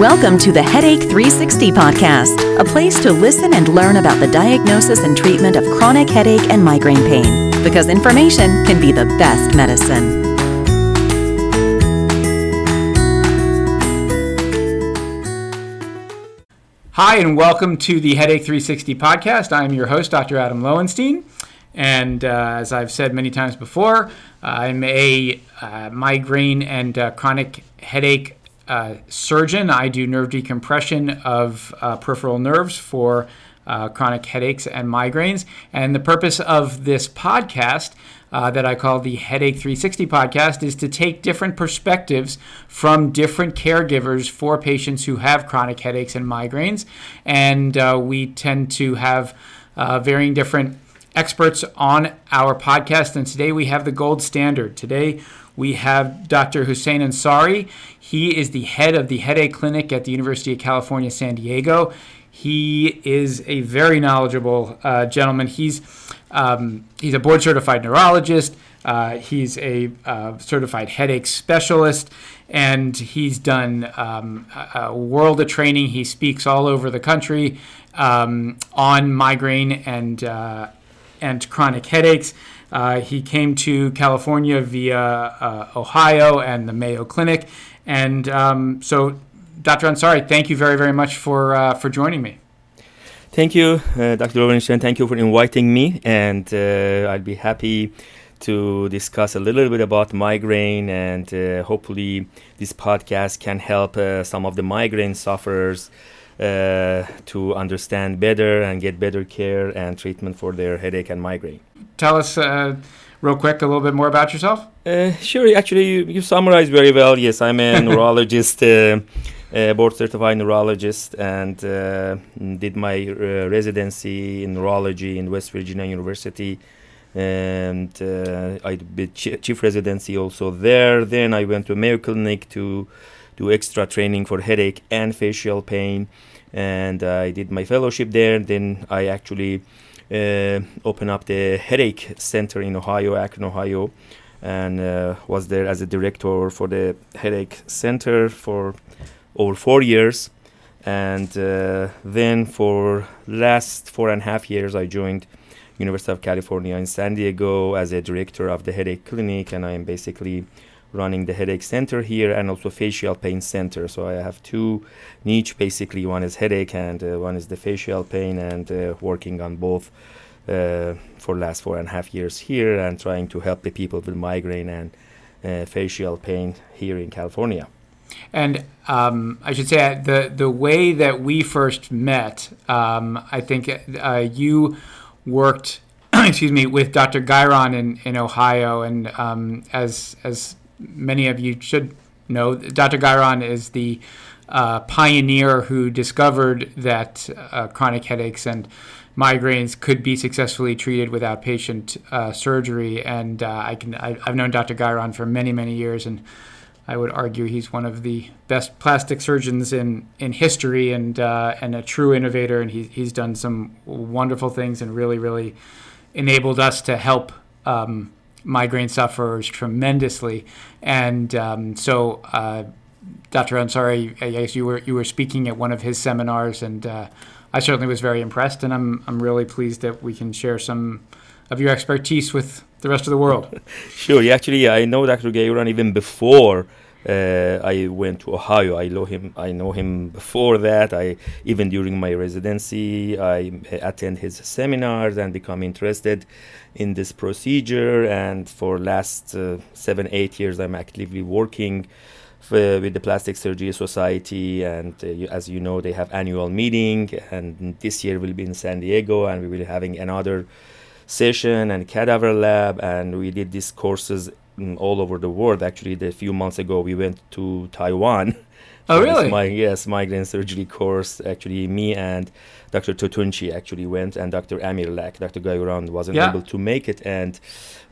Welcome to the Headache 360 podcast, a place to listen and learn about the diagnosis and treatment of chronic headache and migraine pain, because information can be the best medicine. Hi, and welcome to the Headache 360 podcast. I'm your host, Dr. Adam Lowenstein. And uh, as I've said many times before, I'm a uh, migraine and uh, chronic headache uh, surgeon. I do nerve decompression of uh, peripheral nerves for uh, chronic headaches and migraines. And the purpose of this podcast, uh, that I call the Headache 360 podcast, is to take different perspectives from different caregivers for patients who have chronic headaches and migraines. And uh, we tend to have uh, varying different experts on our podcast. And today we have the gold standard. Today we have Dr. Hossein Ansari. He is the head of the headache clinic at the University of California, San Diego. He is a very knowledgeable uh, gentleman. He's um, he's a board certified neurologist. Uh, he's a uh, certified headache specialist, and he's done um, a, world of training. He speaks all over the country um, on migraine and uh, and chronic headaches. Uh, he came to California via uh, Ohio and the Mayo Clinic. And um, so, Dr. Ansari, thank you very, very much for, uh, for joining me. Thank you, uh, Dr. Lowenstein. Thank you for inviting me. And uh, I'll be happy to discuss a little bit about migraine. And uh, hopefully, this podcast can help some of the migraine sufferers. Uh, to understand better and get better care and treatment for their headache and migraine. Tell us uh, real quick a little bit more about yourself. Uh, sure, actually, you, you summarized very well. Yes, I'm a neurologist. Uh, board certified neurologist and uh, did my residency in neurology in West Virginia University and I did chief residency also there. Then I went to Mayo Clinic to do extra training for headache and facial pain and I did my fellowship there. Then I actually uh, opened up the headache center in Ohio, Akron, Ohio, and uh, was there as a director for the headache center for over four years. And uh, then for last four and a half years, I joined University of California in San Diego as a director of the headache clinic, and I am basically running the headache center here and also facial pain center. So I have two niche basically. One is headache and uh, one is the facial pain, and uh, working on both uh, for last four and a half years here and trying to help the people with migraine and uh, facial pain here in California. And um, I should say uh, the the way that we first met, um, I think uh, you worked excuse me, with Dr. Guyuron in, in Ohio, and um, as as many of you should know, Dr. Guyuron is the uh, pioneer who discovered that uh, chronic headaches and migraines could be successfully treated without patient uh, surgery. And uh, I can I, have known Dr. Guyuron for many many years, and I would argue he's one of the best plastic surgeons in, in history and uh, and a true innovator. And he, he's done some wonderful things and really really enabled us to help. Um, migraine sufferers tremendously. And um, so, uh, Dr. Ansari, I guess you were you were speaking at one of his seminars, and uh, I certainly was very impressed. And I'm I'm really pleased that we can share some of your expertise with the rest of the world. sure. Actually, I know Dr. Guyuron even before uh, I went to Ohio. I know him. I know him before that. I even during my residency, I attend his seminars and become interested in this procedure. And for last uh, seven, eight years, I'm actively working with the Plastic Surgery Society. And uh, as you know, they have annual meeting, and this year will be in San Diego, and we will be having another session and cadaver lab and we did these courses all over the world. Actually, a few months ago, we went to Taiwan. Oh, really? My, yes, migraine surgery course. Actually, me and Dr. Totonchi actually went, and Dr. Amir Lak, Dr. Guyuron wasn't yeah. able to make it. And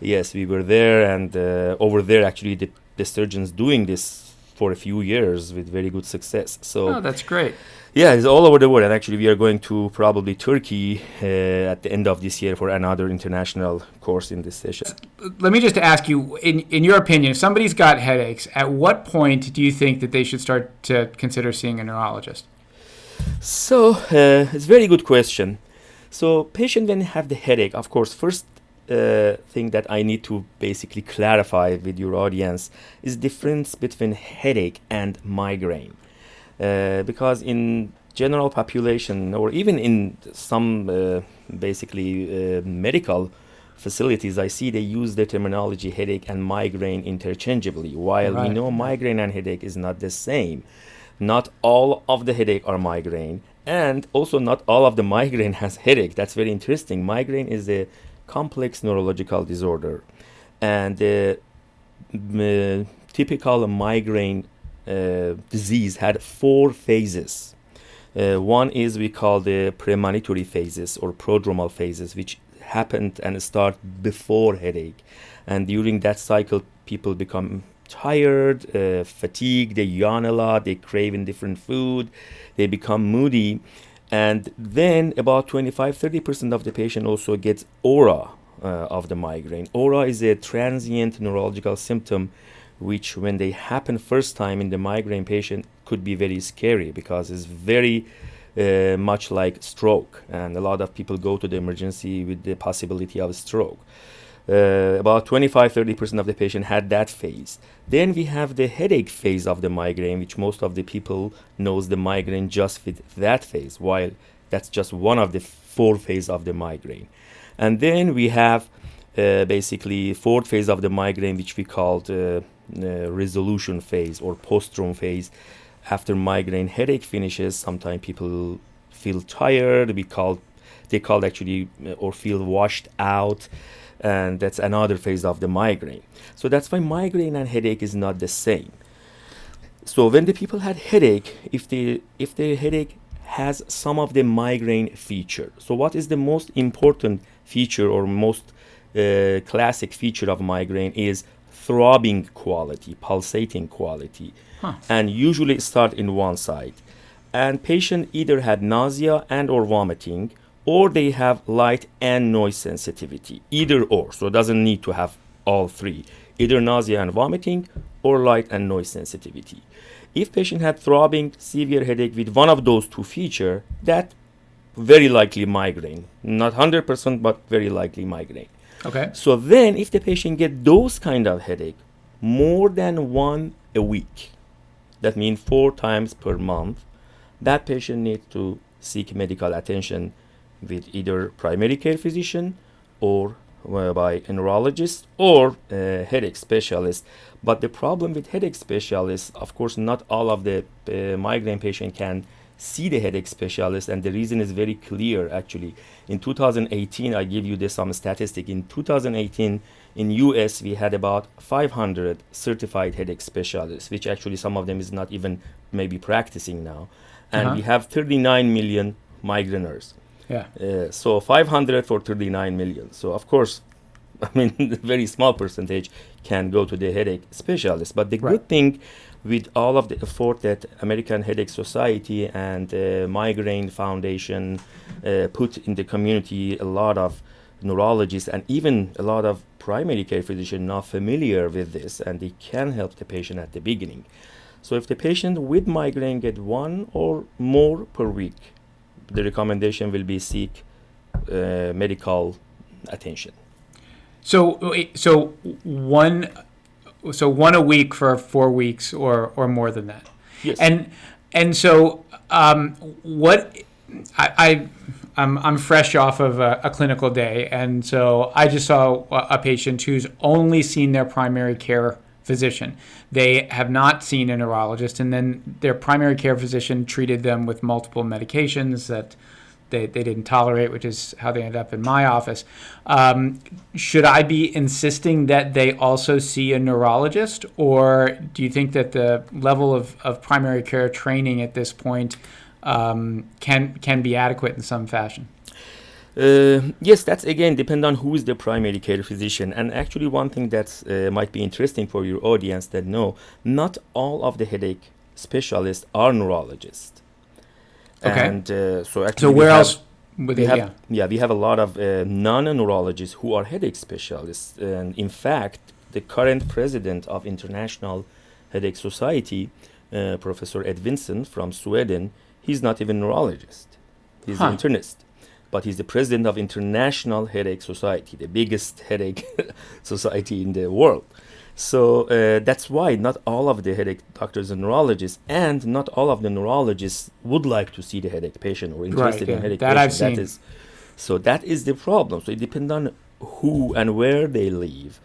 yes, we were there, and uh, over there, actually, the, the surgeons doing this for a few years with very good success. So Oh, that's great. Yeah, it's all over the world, and actually we are going to probably Turkey uh, at the end of this year for another international course in this session. Let me just ask you, in, in your opinion, if somebody's got headaches, at what point do you think that they should start to consider seeing a neurologist? So uh, it's a very good question. So patient when have the headache, of course, first uh, thing that I need to basically clarify with your audience is difference between headache and migraine, uh, because in general population or even in some uh, basically uh, medical facilities, I see they use the terminology headache and migraine interchangeably, while we know migraine and headache is not the same. Not all of the headache are migraine, and also not all of the migraine has headache. That's very interesting. Migraine is a complex neurological disorder, and the m- typical migraine uh, disease had four phases. Uh, one is we call the premonitory phases or prodromal phases, which happened and start before headache, and during that cycle, people become tired, uh, fatigued, they yawn a lot, they crave in different food, they become moody, and then about 25-30% of the patient also gets aura uh, of the migraine. Aura is a transient neurological symptom which when they happen first time in the migraine patient could be very scary because it's very uh, much like stroke. And a lot of people go to the emergency with the possibility of stroke. Uh, about 25 30% of the patient had that phase. Then we have the headache phase of the migraine which most of the people knows the migraine just with that phase while that's just one of the four phase of the migraine. And then we have basically fourth phase of the migraine which we called uh, uh, resolution phase or postdrome phase. After migraine headache finishes sometimes people feel tired. We call they call actually uh, or feel washed out. And that's another phase of the migraine. So that's why migraine and headache is not the same. So when the people had headache if the if the headache has some of the migraine feature. So what is the most important feature or most uh, classic feature of migraine is throbbing quality pulsating quality. Huh. and usually start in one side. And patient either had nausea and or vomiting or they have light and noise sensitivity. Either or. So it doesn't need to have all three. Either nausea and vomiting or light and noise sensitivity. If patient had throbbing severe headache with one of those two feature that very likely migraine. Not 100% but very likely migraine Okay. so then if the patient get those kind of headache more than one a week that means four times per month that patient needs to seek medical attention with either primary care physician or uh, by a neurologist or a headache specialist but the problem with headache specialists of course not all of the uh, migraine patient can see the headache specialist and the reason is very clear actually in 2018 i give you this some statistic in 2018 in us we had about 500 certified headache specialists which actually some of them is not even maybe practicing now and Uh-huh. we have 39 million migraineurs Yeah. uh, so 500 for 39 million so of course i mean a very small percentage can go to the headache specialist but the Right. good thing with all of the effort that american headache society and uh, migraine foundation uh, put in the community a lot of neurologists and even a lot of primary care physicians not familiar with this and they can help the patient at the beginning so if the patient with migraine get one or more per week the recommendation will be seek uh, medical attention. So so one so one a week for four weeks or or more than that. Yes. And and so um, what I, I I'm, I'm fresh off of a, a clinical day, and so I just saw a, a patient who's only seen their primary care physician. They have not seen a neurologist, and then their primary care physician treated them with multiple medications that they, they didn't tolerate, which is how they ended up in my office. Um, should I be insisting that they also see a neurologist, or do you think that the level of, of primary care training at this point um, can can be adequate in some fashion? Uh, yes, that's again depend on who is the primary care physician. And actually, one thing that uh, might be interesting for your audience that no, not all of the headache specialists are neurologists. Okay. And uh, so actually, So where else we they? have Yeah. yeah we have a lot of uh, non-neurologists who are headache specialists and in fact the current president of international headache society uh, professor Edvinsson from sweden he's not even a neurologist he's Huh. an internist but he's the president of international headache society the biggest headache society in the world so uh, that's why not all of the headache doctors are neurologists, and not all of the neurologists would like to see the headache patient or interested yeah. in headache That patient. I've seen. That is, so that is the problem. So it depends on who and where they live.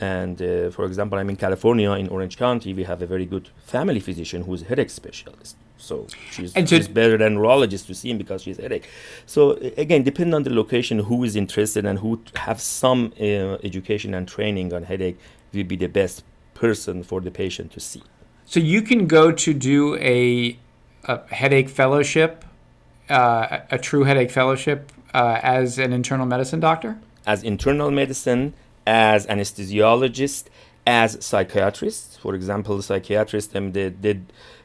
And uh, for example, I'm in California, in Orange County. We have a very good family physician who's a headache specialist. So she's, And she's better than neurologist to see him because she's headache. So again, depending on the location, who is interested and who have some uh, education and training on headache will be the best person for the patient to see. So you can go to do a, a headache fellowship, uh, a true headache fellowship, uh, as an internal medicine doctor. as internal medicine, as anesthesiologist, as psychiatrist. For example, psychiatrist, um, the, the,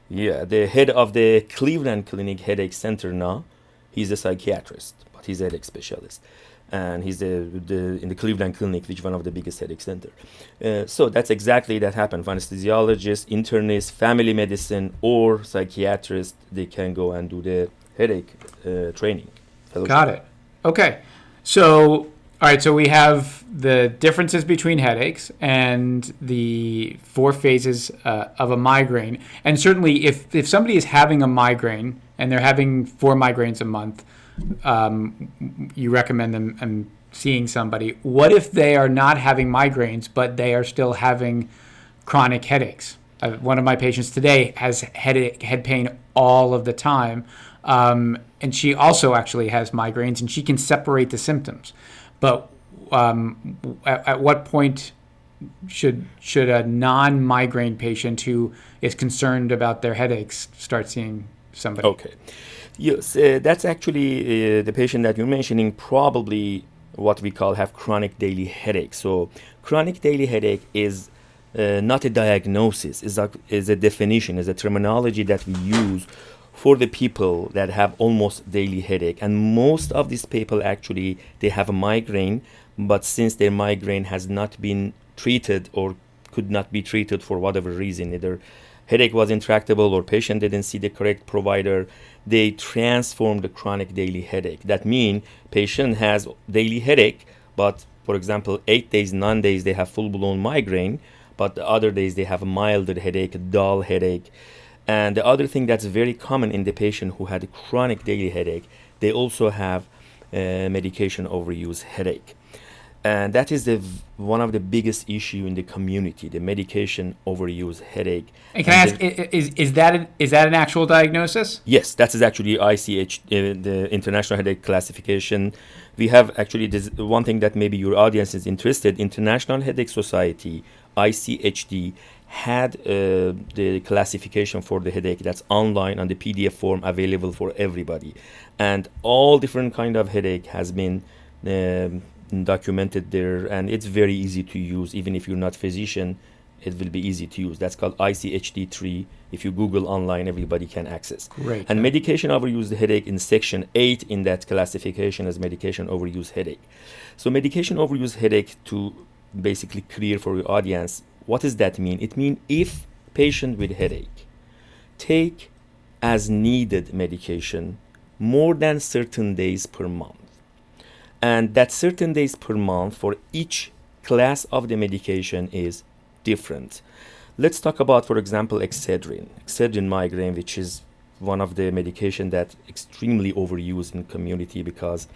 yeah, the head of the Cleveland Clinic Headache Center now, he's a psychiatrist, but he's a headache specialist. And he's the, the, in the Cleveland Clinic, which is one of the biggest headache center. Uh, so that's exactly that happened. Anesthesiologist, internist, family medicine, or psychiatrist, they can go and do the headache uh, training. fellowship. Got it. Okay. So, all right. So we have the differences between headaches and the four phases uh, of a migraine. And certainly, if if somebody is having a migraine and they're having four migraines a month, um, you recommend them and seeing somebody. What if they are not having migraines, but they are still having chronic headaches? Uh, one of my patients today has headache, head pain all of the time, um, and she also actually has migraines, and she can separate the symptoms. But um, at, at what point should should a non-migraine patient who is concerned about their headaches start seeing somebody? Okay. Yes, uh, that's actually uh, the patient that you're mentioning probably what we call have chronic daily headache. So chronic daily headache is uh, not a diagnosis, is a, is a definition, is a terminology that we use for the people that have almost daily headache. And most of these people actually they have a migraine, but since their migraine has not been treated or could not be treated for whatever reason, either headache was intractable or patient didn't see the correct provider, they transform the chronic daily headache. That means patient has daily headache, but for example, eight days, nine days they have full-blown migraine, but the other days they have a milder headache, a dull headache. And the other thing that's very common in the patient who had chronic daily headache, they also have uh, medication overuse headache and that is the one of the biggest issue in the community the medication overuse headache. And can I And ask, the- i- i- is, is that an, is that an actual diagnosis? yes that is actually ICH uh, the international headache classification. We have actually this one thing that maybe your audience is interested international headache society ICHD had uh, the classification for the headache that's online on the PDF form available for everybody. And all different kind of headache has been um, documented there and it's very easy to use. Even if you're not physician it will be easy to use. That's called ICHD3 if you google online everybody can access. Great. and medication overuse headache in section 8 in that classification as medication overuse headache. So medication overuse headache to basically clear for your audience what does that mean? It means if patient with headache take as needed medication more than certain days per month and that certain days per month for each class of the medication is different. Let's talk about, for example, Excedrin. Excedrin migraine, which is one of the medication that extremely overused in community because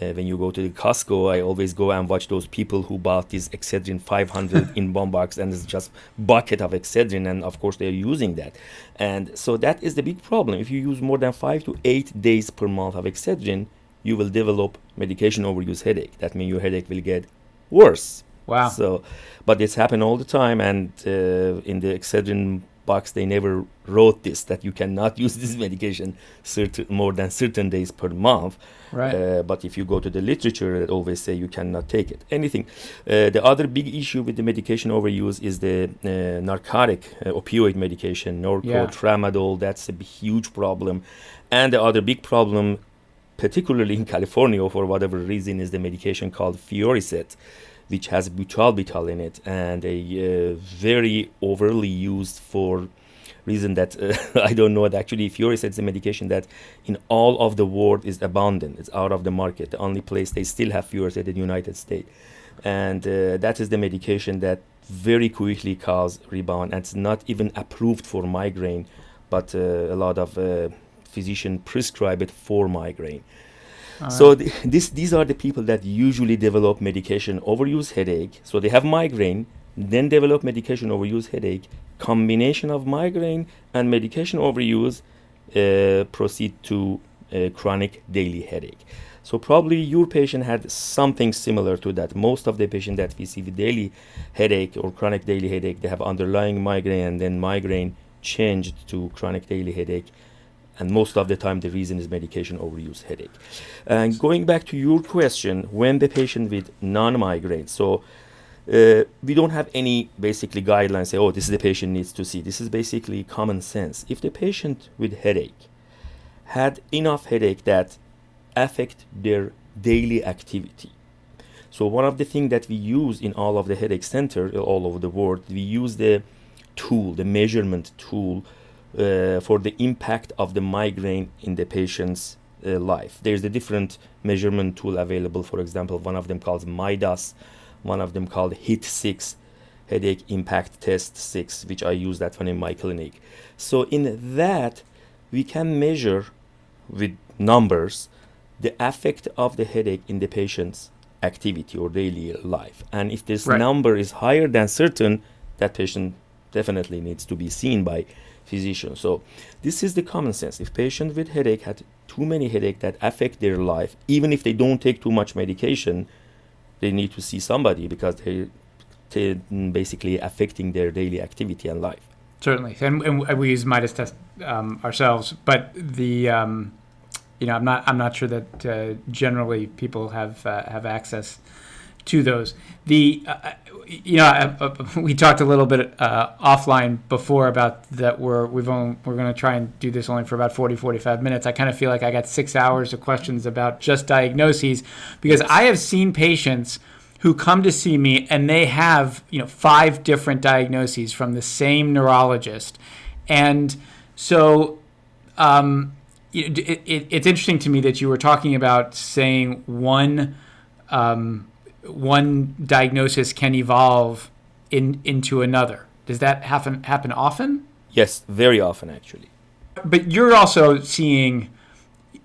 uh, when you go to the Costco, I always go and watch those people who bought this Excedrin 500 in bomb box and it's just bucket of Excedrin, and of course they're using that. And so that is the big problem. If you use more than five to eight days per month of Excedrin, you will develop medication overuse headache. That means your headache will get worse. Wow. So, but it's happened all the time, and uh, in the Excedrin box they never wrote this that you cannot use this medication certain more than certain days per month. Right. Uh, but if you go to the literature, it always say you cannot take it. Anything. Uh, the other big issue with the medication overuse is the uh, narcotic uh, opioid medication, Norco, Yeah. tramadol. That's a huge problem. And the other big problem, particularly in California for whatever reason, is the medication called Fioricet, which has butalbital in it and a uh, very overly used for reason that uh, I don't know. It actually, Fioricet is a medication that in all of the world is abundant. It's out of the market. The only place they still have Fioricet in the United States, and uh, that is the medication that very quickly cause rebound. And it's not even approved for migraine, but uh, a lot of uh, physician prescribe it for migraine. So th- this these are the people that usually develop medication overuse headache. So they have migraine, then develop medication overuse headache. Combination of migraine and medication overuse uh, proceed to uh, chronic daily headache. So probably your patient had something similar to that. Most of the patients that we see with daily headache or chronic daily headache, they have underlying migraine and then migraine changed to chronic daily headache and most of the time the reason is medication overuse headache. And going back to your question when the patient with non-migraine so uh, we don't have any basically guidelines say oh this is the patient needs to see. This is basically common sense. If the patient with headache had enough headache that affect their daily activity. So one of the things that we use in all of the headache center all over the world we use the tool the measurement tool for the impact of the migraine in the patient's uh, life. There's a different measurement tool available. For example, one of them called MIDAS, one of them called HIT6, Headache Impact Test 6, which I use that one in my clinic. So in that, we can measure with numbers the effect of the headache in the patient's activity or daily life. And if this Right. number is higher than certain, that patient definitely needs to be seen by physician. So this is the common sense. If patient with headache had too many headache that affect their life, even if they don't take too much medication, they need to see somebody because they they basically affecting their daily activity and life. Certainly, and, and we use Midas test um, ourselves, but the um, you know I'm not I'm not sure that uh, generally people have uh, have access to those. The uh, you know uh, uh, we talked a little bit uh, offline before about that we're we've only, we're going to try and do this only for about 40 45 minutes. I kind of feel like I got six hours of questions about just diagnoses because I have seen patients who come to see me and they have you know five different diagnoses from the same neurologist and so um, it, it, it's interesting to me that you were talking about saying one um, one diagnosis can evolve in into another does that happen happen often Yes, very often actually. but you're also seeing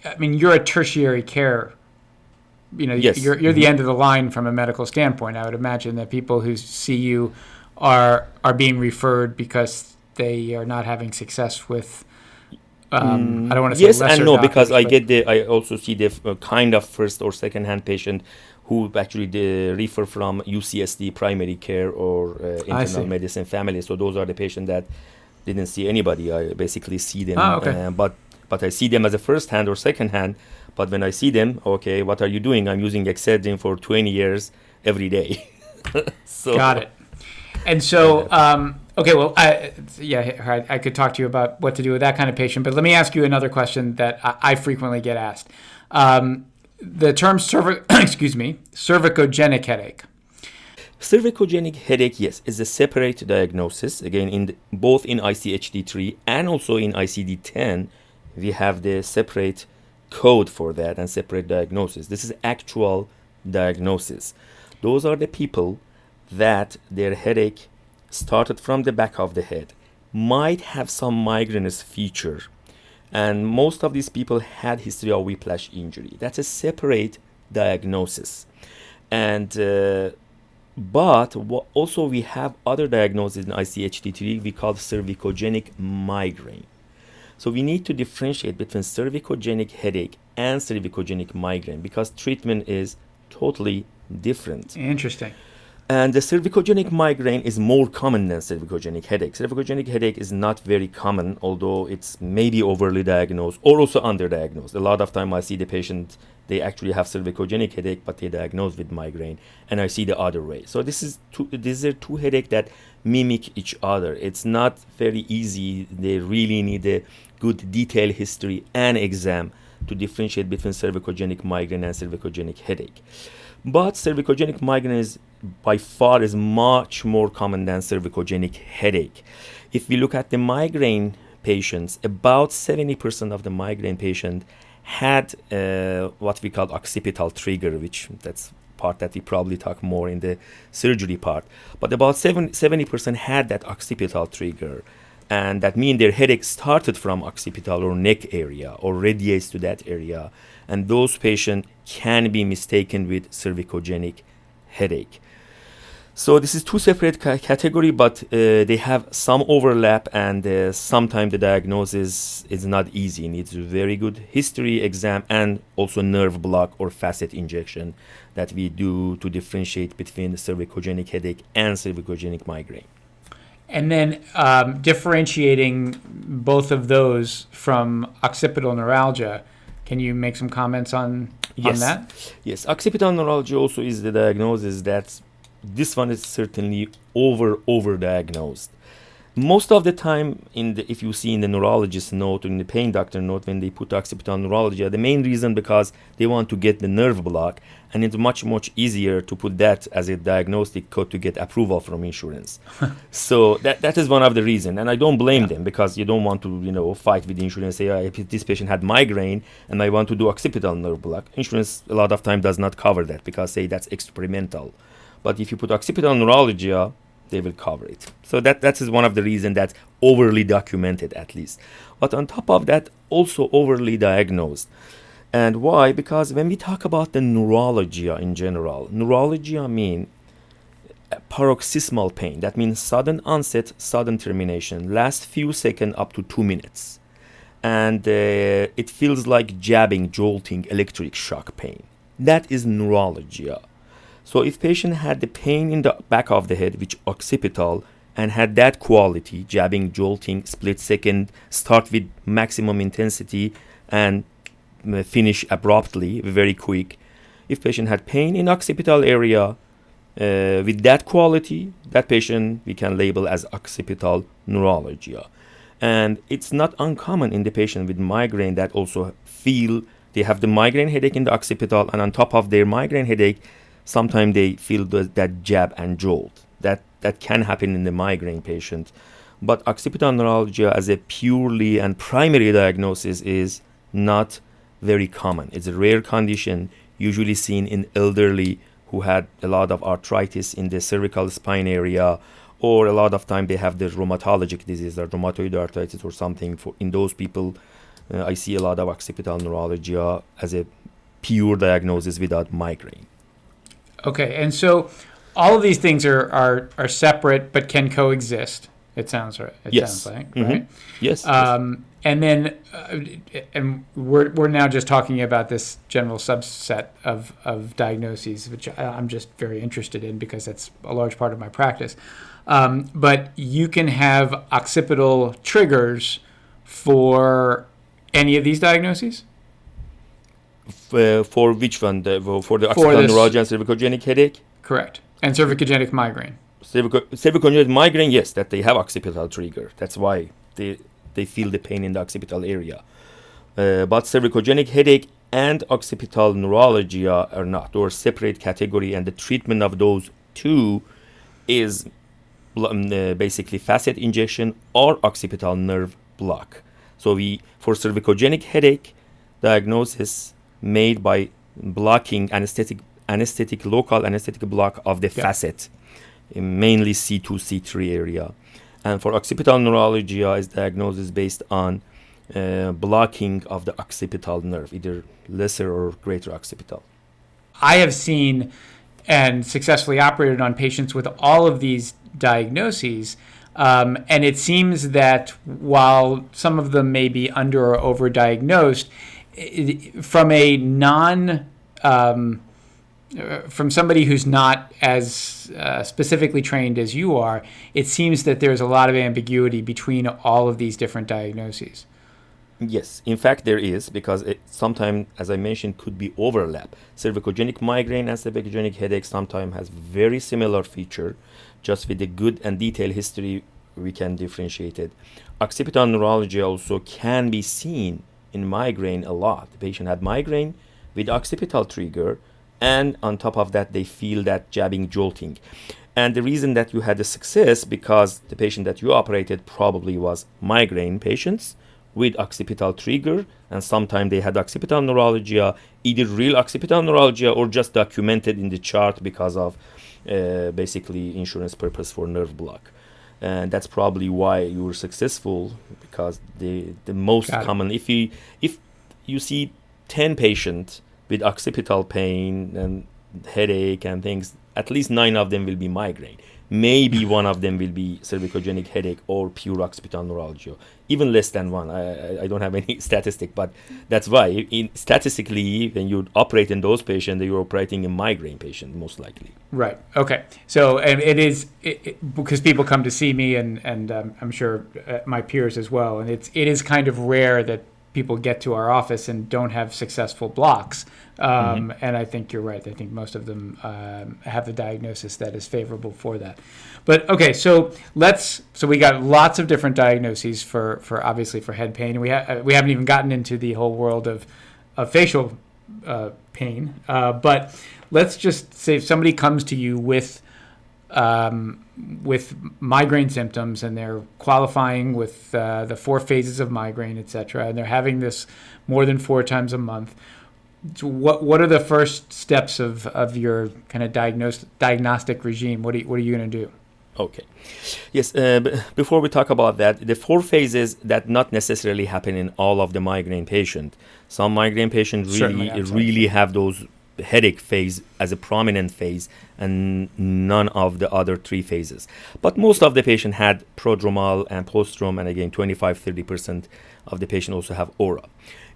i mean you're a tertiary care you know Yes. you're, you're the end of the line from a medical standpoint i would imagine that people who see you are are being referred because they are not having success with um, i don't want to say yes and no because I get the I also see the uh, kind of first or second hand patient who actually the refer from UCSD primary care or uh, internal medicine family. So those are the patients that didn't see anybody. I basically see them, Ah, okay. uh, but but I see them as a first hand or second hand. But when I see them, okay, what are you doing? I'm using Excedrin for 20 years every day. so Got it. And so, um, okay, well, I, yeah, I, I could talk to you about what to do with that kind of patient, but let me ask you another question that I, I frequently get asked. Um, the term cervic, excuse me, cervicogenic headache. Cervicogenic headache, yes, is a separate diagnosis. Again, in the, both in ICHD3 and also in ICD10, we have the separate code for that and separate diagnosis. This is actual diagnosis. Those are the people that their headache started from the back of the head, might have some migrainous feature, and most of these people had history of whiplash injury. That's a separate diagnosis, and. Uh, but also we have other diagnoses in ICHD3 we call cervicogenic migraine. So we need to differentiate between cervicogenic headache and cervicogenic migraine because treatment is totally different. Interesting. And the cervicogenic migraine is more common than cervicogenic headache. Cervicogenic headache is not very common, although it's maybe overly diagnosed or also underdiagnosed. A lot of time I see the patient, they actually have cervicogenic headache, but they diagnosed with migraine, and I see the other way. So this is two, these are two headache that mimic each other. It's not very easy. They really need a good detailed history and exam to differentiate between cervicogenic migraine and cervicogenic headache. But cervicogenic migraine is by far is much more common than cervicogenic headache. If we look at the migraine patients, about 70% of the migraine patient had uh, what we call occipital trigger, which that's part that we probably talk more in the surgery part. But about 70% had that occipital trigger. And that means their headache started from occipital or neck area or radiates to that area and those patients can be mistaken with cervicogenic headache. So this is two separate ca- category, but uh, they have some overlap, and uh, sometimes the diagnosis is not easy. It needs a very good history exam and also nerve block or facet injection that we do to differentiate between the cervicogenic headache and cervicogenic migraine. And then um, differentiating both of those from occipital neuralgia can you make some comments on yes. on that? Yes, occipital neuralgia also is the diagnosis that this one is certainly over over diagnosed most of the time in the, if you see in the neurologist note or in the pain doctor note when they put occipital neuralgia, the main reason because they want to get the nerve block and it's much much easier to put that as a diagnostic code to get approval from insurance. So that that is one of the reason and i don't blame yeah. them because you don't want to you know fight with the insurance say oh, this patient had migraine and i want to do occipital nerve block insurance a lot of time does not cover that because say that's experimental but if you put occipital neuralgia they will cover it. So that that is one of the reasons that's overly documented at least. But on top of that, also overly diagnosed. And why? Because when we talk about the neuralgia in general, neuralgia mean paroxysmal pain. That means sudden onset, sudden termination, last few seconds up to two minutes. And uh, it feels like jabbing, jolting, electric shock pain. That is neuralgia. So if patient had the pain in the back of the head, which occipital, and had that quality, jabbing, jolting, split second, start with maximum intensity and uh, finish abruptly, very quick. If patient had pain in occipital area uh, with that quality, that patient we can label as occipital neuralgia. And it's not uncommon in the patient with migraine that also feel they have the migraine headache in the occipital, and on top of their migraine headache, sometimes they feel that jab and jolt. That that can happen in the migraine patient. But occipital neuralgia as a purely and primary diagnosis is not very common. It's a rare condition, usually seen in elderly who had a lot of arthritis in the cervical spine area, or a lot of time they have the rheumatologic disease or rheumatoid arthritis or something. For in those people, uh, I see a lot of occipital neuralgia as a pure diagnosis without migraine. Okay, and so all of these things are are, are separate but can coexist. It sounds right. It yes. sounds like mm-hmm. right. Yes. Um, and then, uh, and we're we're now just talking about this general subset of of diagnoses, which I, am just very interested in because that's a large part of my practice. Um, but you can have occipital triggers for any of these diagnoses uh, for which one? The, for the occipital neuralgia and cervicogenic headache? Correct. And cervicogenic migraine. Cervico- cervicogenic migraine, yes, that they have occipital trigger. That's why they they feel the pain in the occipital area. Uh, but cervicogenic headache and occipital neuralgia are not, or separate category, and the treatment of those two is um, uh, basically facet injection or occipital nerve block. So we for cervicogenic headache diagnosis made by blocking anesthetic anesthetic local anesthetic block of the yeah. facet mainly C2 C3 area and for occipital neuralgia is diagnosis based on uh, blocking of the occipital nerve either lesser or greater occipital I have seen and successfully operated on patients with all of these diagnoses um, and it seems that while some of them may be under or overdiagnosed, from a non um, uh, from somebody who's not as uh, specifically trained as you are, it seems that there's a lot of ambiguity between all of these different diagnoses. Yes, in fact, there is because it sometimes, as I mentioned, could be overlap. Cervicogenic migraine and cervicogenic headache sometimes has very similar feature. Just with a good and detailed history, we can differentiate it. Occipital neuralgia also can be seen in migraine a lot. The patient had migraine with occipital trigger, and on top of that, they feel that jabbing, jolting. And the reason that you had a success because the patient that you operated probably was migraine patients with occipital trigger, and sometimes they had occipital neuralgia, either real occipital neuralgia or just documented in the chart because of uh, basically insurance purpose for nerve block. And that's probably why you were successful because the the most common if you if you see 10 patients with occipital pain and headache and things, at least nine of them will be migraine maybe one of them will be cervicogenic headache or pure occipital neuralgia. Even less than one. I, I don't have any statistic but that's why in, statistically when you operate in those patients you're operating in migraine patient most likely. Right. Okay. So and it is it, it, because people come to see me and and um, i'm sure uh, my peers as well and it's it is kind of rare that people get to our office and don't have successful blocks. Um, mm-hmm. And I think you're right. I think most of them um, have the diagnosis that is favorable for that. But okay, so let's. So we got lots of different diagnoses for, for obviously for head pain. We ha- we haven't even gotten into the whole world of, of facial uh, pain. Uh, but let's just say if somebody comes to you with um, with migraine symptoms and they're qualifying with uh, the four phases of migraine, et cetera, and they're having this more than four times a month. So what what are the first steps of, of your kind of diagnose, diagnostic regime? What are you, what are you going to do? Okay. Yes. Uh, b- before we talk about that, the four phases that not necessarily happen in all of the migraine patient. Some migraine patients really really have those headache phase as a prominent phase and none of the other three phases. But most of the patient had prodromal and postdrome, and again, 25 30% of the patient also have aura.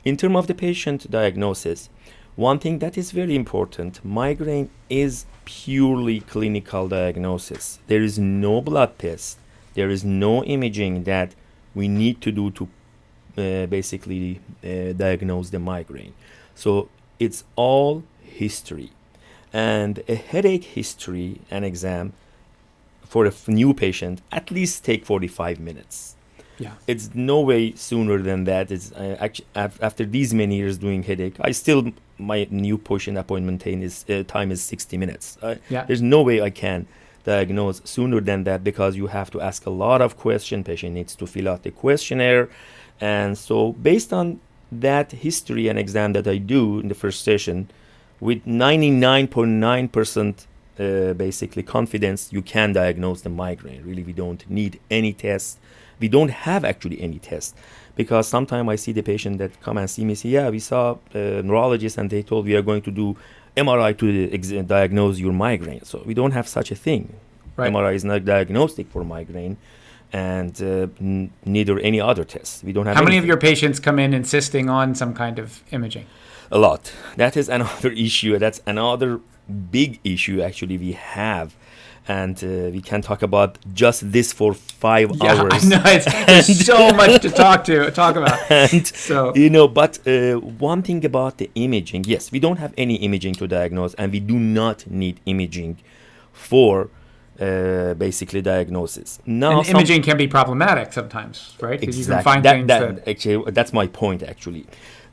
In terms of the patient diagnosis, one thing that is very important migraine is purely clinical diagnosis. There is no blood test, there is no imaging that we need to do to uh, basically uh, diagnose the migraine. So it's all history. And a headache history and exam for a new patient at least take 45 minutes. Yeah. It's no way sooner than that. It's uh, actually after these many years doing headache, I still my new patient appointment time is uh, time is 60 minutes. Uh, yeah. There's no way I can diagnose sooner than that because you have to ask a lot of questions. Patient needs to fill out the questionnaire, and so based on that history and exam that I do in the first session, with 99.9% uh, basically confidence you can diagnose the migraine. Really we don't need any test we don't have actually any test because sometimes i see the patient that come and see me say yeah we saw a neurologist and they told we are going to do mri to ex- diagnose your migraine. So we don't have such a thing. Right. mri is not diagnostic for migraine and uh, n- neither any other tests. We don't have how anything. many of your patients come in insisting on some kind of imaging a lot. That is another issue. That's another big issue actually we have. And uh, we can talk about just this for five yeah, hours. I know it's, there's so much to talk to talk about. And so you know, but uh, one thing about the imaging, yes, we don't have any imaging to diagnose, and we do not need imaging for uh, basically diagnosis. Now, and imaging can be problematic sometimes, right? Because exactly. you can find that, things that, that actually that's my point actually.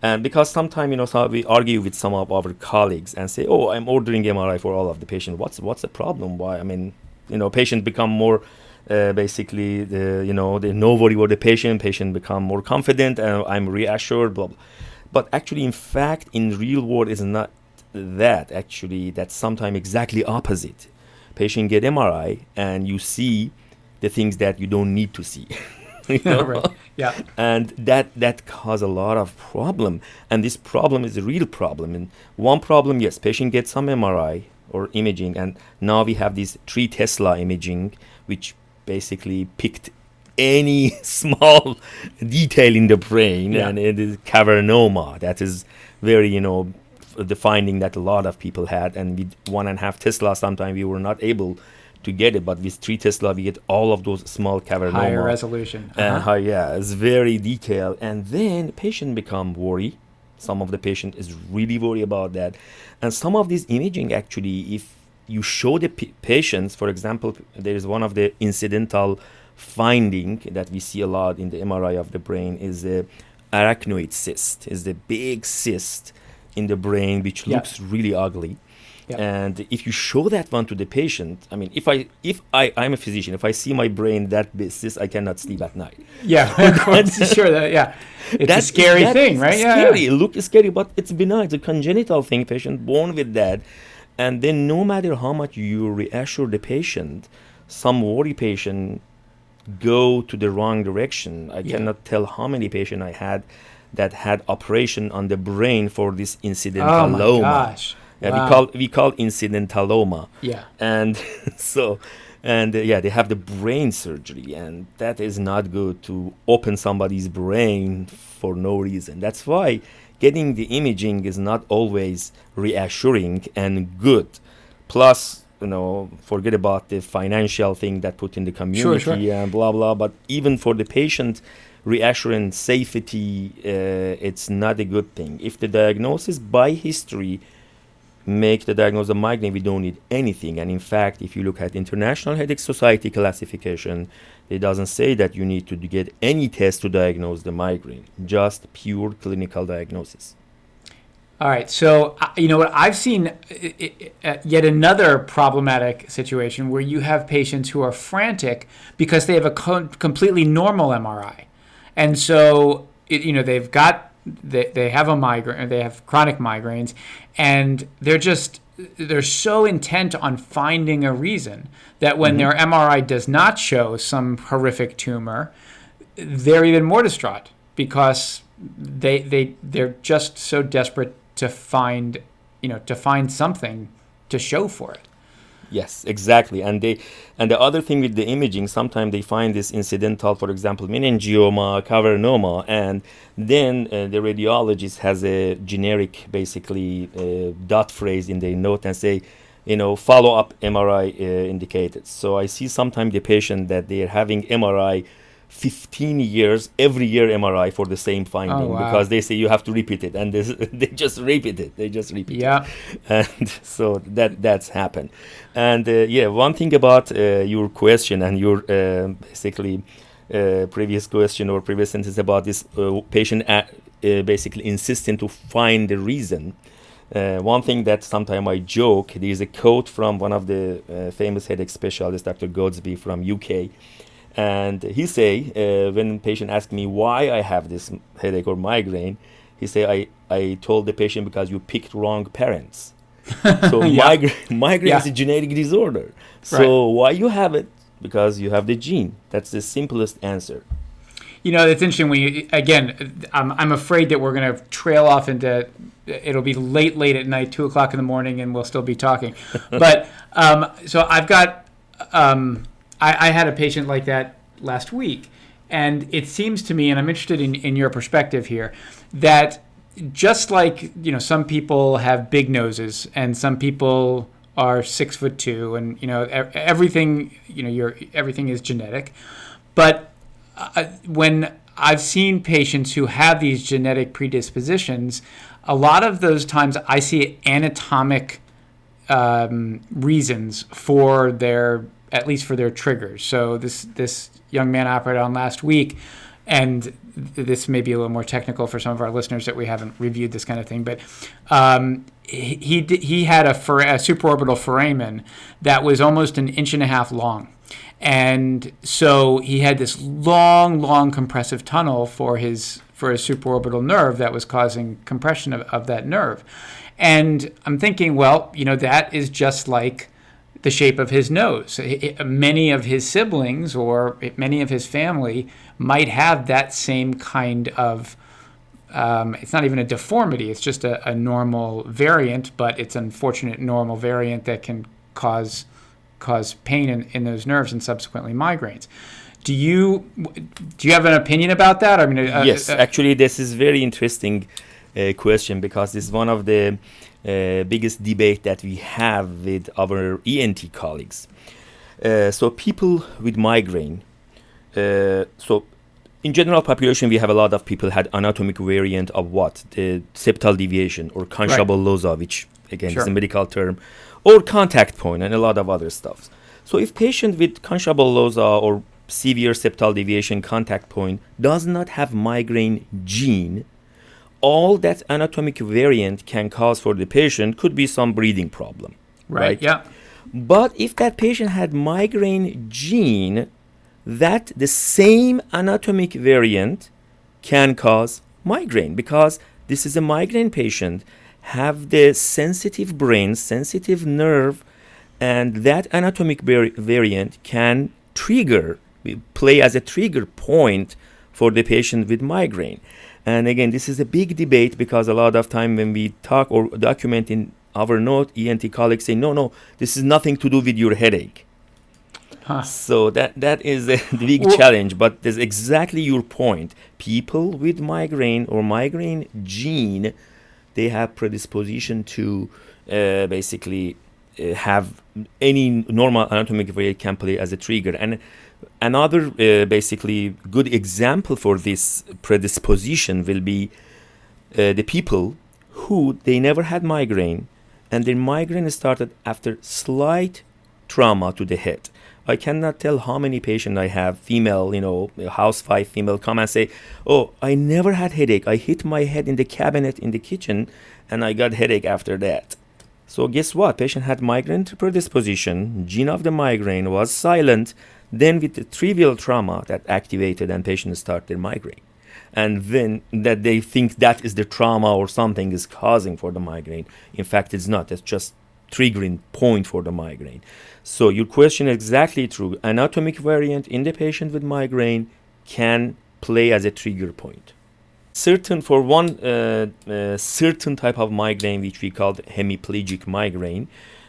And because sometimes you know so we argue with some of our colleagues and say, "Oh, I'm ordering MRI for all of the patient. What's what's the problem? Why? I mean, you know, patient become more uh, basically the you know they know what the patient. Patient become more confident, and I'm reassured. Blah, blah. But actually, in fact, in real world, is not that. Actually, that's sometimes exactly opposite. Patient get MRI, and you see the things that you don't need to see. you know? right. Yeah. And that that cause a lot of problem. And this problem is a real problem. And one problem, yes, patient gets some MRI or imaging, and now we have this three Tesla imaging, which basically picked any small detail in the brain, yeah. and it is cavernoma. That is very, you know, the finding that a lot of people had, and with one and a half Tesla, sometimes we were not able to get it, but with three Tesla, we get all of those small cavernoma. Higher resolution. And Uh-huh. high, yeah, it's very detailed, and then patient become worry. Some of the patient is really worried about that, and some of this imaging actually, if you show the p- patients, for example, there is one of the incidental finding that we see a lot in the MRI of the brain is the arachnoid cyst, is the big cyst in the brain which Yeah. looks really ugly. Yeah. And if you show that one to the patient, I mean, if I if I I'm a physician, if I see my brain that cyst, I cannot sleep at night. Yeah, course, sure. That, yeah, it's That a scary that thing, right? Yeah, Scary. yeah. It looks scary, but it's benign. It's a congenital thing. Patient born with that, and then no matter how much you reassure the patient, some worry patient go to the wrong direction. I Yeah. cannot tell how many patient I had that had operation on the brain for this Oh incidentaloma. my gosh. Yeah, Wow. we call we call incidentaloma Yeah. and so and uh, yeah they have the brain surgery and that is not good to open somebody's brain for no reason that's why getting the imaging is not always reassuring and good plus you know forget about the financial thing that put in the community sure. and blah blah but even for the patient reassurance safety uh, it's not a good thing if the diagnosis by history make the diagnosis of migraine, we don't need anything. And in fact, if you look at International Headache Society classification, it doesn't say that you need to get any test to diagnose the migraine, just pure clinical diagnosis. All right. So, uh, you know what? I've seen uh, uh, yet another problematic situation where you have patients who are frantic because they have a co- completely normal MRI. And so, it, you know, they've got, they, they have a migraine, they have chronic migraines, and they're just, they're so intent on finding a reason that when mm-hmm. their MRI does not show some horrific tumor, they're even more distraught because they they they're just so desperate to find you know to find something to show for it. Yes, exactly. And they and the other thing with the imaging, sometimes they find this incidental, for example, meningioma, cavernoma, and then uh, the radiologist has a generic, basically, uh, dot phrase in the note and say, you know, follow up MRI uh, indicated. So I see sometimes the patient that they are having MRI 15 years, every year MRI for the same finding Oh, wow. because they say you have to repeat it, and this, they just repeat it. They just repeat it Yeah. and so that that's happened and uh, yeah one thing about uh, your question and your uh, basically uh, previous question or previous sentence about this uh, patient uh, basically insisting to find the reason uh, one thing that sometimes I joke, there is a quote from one of the uh, famous headache specialists, Dr. Goadsby from UK, and he say uh, when patient ask me why I have this headache or migraine, he say I, I told the patient because you picked wrong parents. so Yeah. migraine migraine Yeah. is a genetic disorder. So why you have it? Because you have the gene. That's the simplest answer. You know, it's interesting when you, again, I'm, I'm afraid that we're going to trail off into, it'll be late, late at night, two o'clock in the morning, and we'll still be talking. but, um, so I've got, um, I, I had a patient like that last week, and it seems to me, and I'm interested in, in your perspective here, that just like, you know, some people have big noses and some people are six foot two, and, you know, everything, you know, your everything is genetic. But uh, when I've seen patients who have these genetic predispositions, a lot of those times I see anatomic um, reasons for their, at least for their triggers. So this this young man operated on last week, and this may be a little more technical for some of our listeners that we haven't reviewed this kind of thing, but um, he he, had a, for, a supraorbital foramen that was almost an inch and a half long. And so he had this long, long compressive tunnel for his for his supraorbital nerve that was causing compression of, of that nerve. And I'm thinking, well, you know, that is just like the shape of his nose. Many of his siblings or many of his family might have that same kind of. Um, it's not even a deformity; it's just a, a normal variant, but it's an unfortunate normal variant that can cause cause pain in, in those nerves and subsequently migraines. Do you do you have an opinion about that? I mean, uh, yes, uh, actually, this is very interesting uh, question because this is one of the uh, biggest debate that we have with our ENT colleagues. Uh, so people with migraine. Uh, so in general population, we have a lot of people had anatomic variant of what the septal deviation or concha bullosa which again sure. is a medical term, or contact point and a lot of other stuff. So if patient with concha bullosa or severe septal deviation contact point does not have migraine gene, all that anatomic variant can cause for the patient could be some breathing problem. Right. right? Yeah. But if that patient had migraine gene, that the same anatomic variant can cause migraine because this is a migraine patient have the sensitive brain sensitive nerve and that anatomic vari- variant can trigger play as a trigger point for the patient with migraine and again this is a big debate because a lot of time when we talk or document in our note ent colleagues say no no this is nothing to do with your headache Huh. So that that is a big well, challenge, but there's exactly your point. People with migraine or migraine gene, they have predisposition to uh, basically uh, have any normal anatomic variant can play as a trigger. And another uh, basically good example for this predisposition will be uh, the people who they never had migraine, and their migraine started after slight trauma to the head I cannot tell how many patients I have, female, you know, housewife, female, come and say, "Oh, I never had headache. I hit my head in the cabinet in the kitchen, and I got headache after that." So guess what? Patient had migraine predisposition. Gene of the migraine was silent. Then with the trivial trauma that activated and patients start their migraine and then that they think that is the trauma or something is causing for the migraine. In fact, it's not. It's just triggering point for the migraine. So your question is exactly true. Anatomic variant in the patient with migraine can play as a trigger point. Certain for one uh, uh, certain type of migraine, which we call hemiplegic migraine,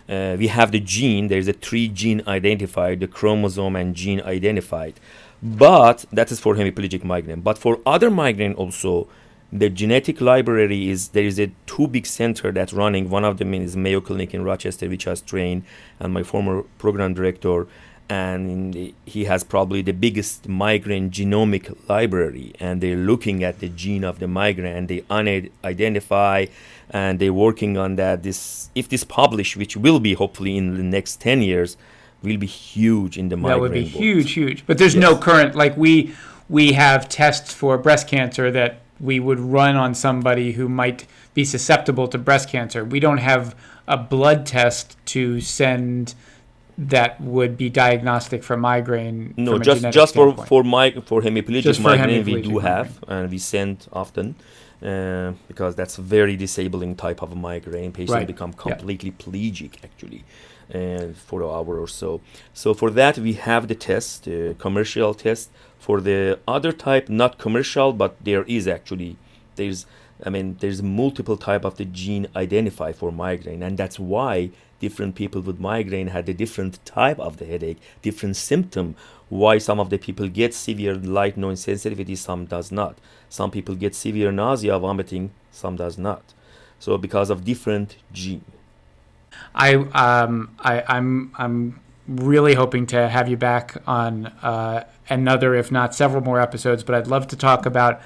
uh, we have the gene. There's a three gene identified, the chromosome and gene identified. But that is for hemiplegic migraine. But for other migraine also, the genetic library is there is a two big center that's running one of them is mayo clinic in rochester which has trained and my former program director and he has probably the biggest migraine genomic library and they're looking at the gene of the migraine and they un- identify and they're working on that this if this published which will be hopefully in the next 10 years will be huge in the migraine that would be huge huge but there's yes. no current like we we have tests for breast cancer that we would run on somebody who might be susceptible to breast cancer. We don't have a blood test to send that would be diagnostic for migraine. No, just just for for my for hemiplegic just migraine for hemiplegic we do migraine. have and we send often. Uh, because that's a very disabling type of migraine. Patients right. become completely yeah. plegic actually uh, for an hour or so. So for that we have the test, uh, commercial test for the other type, not commercial, but there is actually there's I mean there's multiple type of the gene identified for migraine, and that's why different people with migraine had a different type of the headache, different symptom. Why some of the people get severe light noise sensitivity, some does not. Some people get severe nausea, vomiting, some does not. So because of different gene. I um I I'm I'm really hoping to have you back on uh, another, if not several more episodes. But I'd love to talk about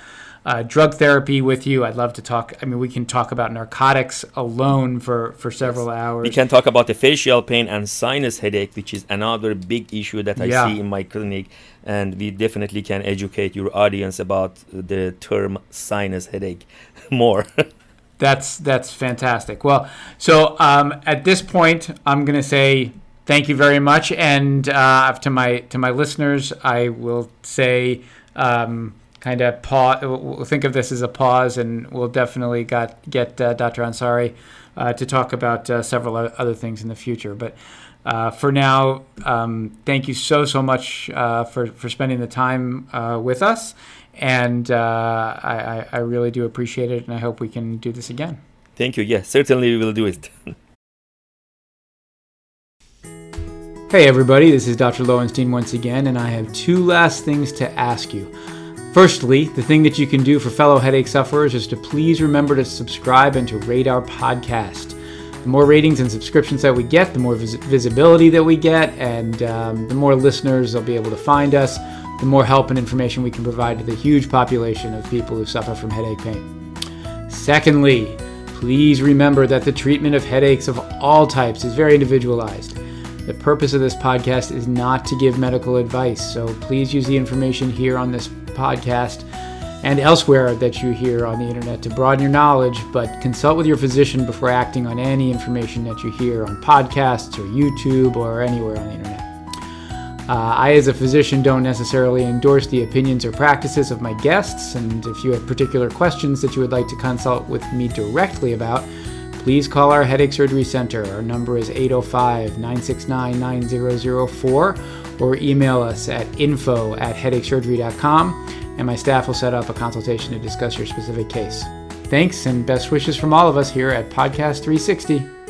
uh, drug therapy with you. I'd love to talk. I mean, we can talk about narcotics alone for, for several yes. hours. We can talk about the facial pain and sinus headache, which is another big issue that I yeah. see in my clinic. And we definitely can educate your audience about the term sinus headache more. that's that's fantastic. Well, so um, at this point, I'm going to say thank you very much. And uh, to my to my listeners, I will say, um, kind of pause. We'll think of this as a pause, and we'll definitely got get uh, Dr. Ansari uh, to talk about uh, several other things in the future. But uh, for now, um, thank you so so much uh, for for spending the time with us. And I, I really do appreciate it, and I hope we can do this again. Thank you. Yes, certainly we will do it. Hey everybody, this is Dr. Lowenstein once again, and I have two last things to ask you. Firstly, the thing that you can do for fellow headache sufferers is to please remember to subscribe and to rate our podcast. The more ratings and subscriptions that we get, the more vis- visibility that we get, and um, the more listeners will be able to find us, the more help and information we can provide to the huge population of people who suffer from headache pain. Secondly, please remember that the treatment of headaches of all types is very individualized. The purpose of this podcast is not to give medical advice, so please use the information here on this podcast and elsewhere that you hear on the internet to broaden your knowledge, but consult with your physician before acting on any information that you hear on podcasts or YouTube or anywhere on the internet. Uh, I, as a physician, don't necessarily endorse the opinions or practices of my guests, and if you have particular questions that you would like to consult with me directly about, please call our Headache Surgery Center. Our number is 805 969 9004, or email us at info at headachesurgery.com and my staff will set up a consultation to discuss your specific case. Thanks and best wishes from all of us here at Podcast 360.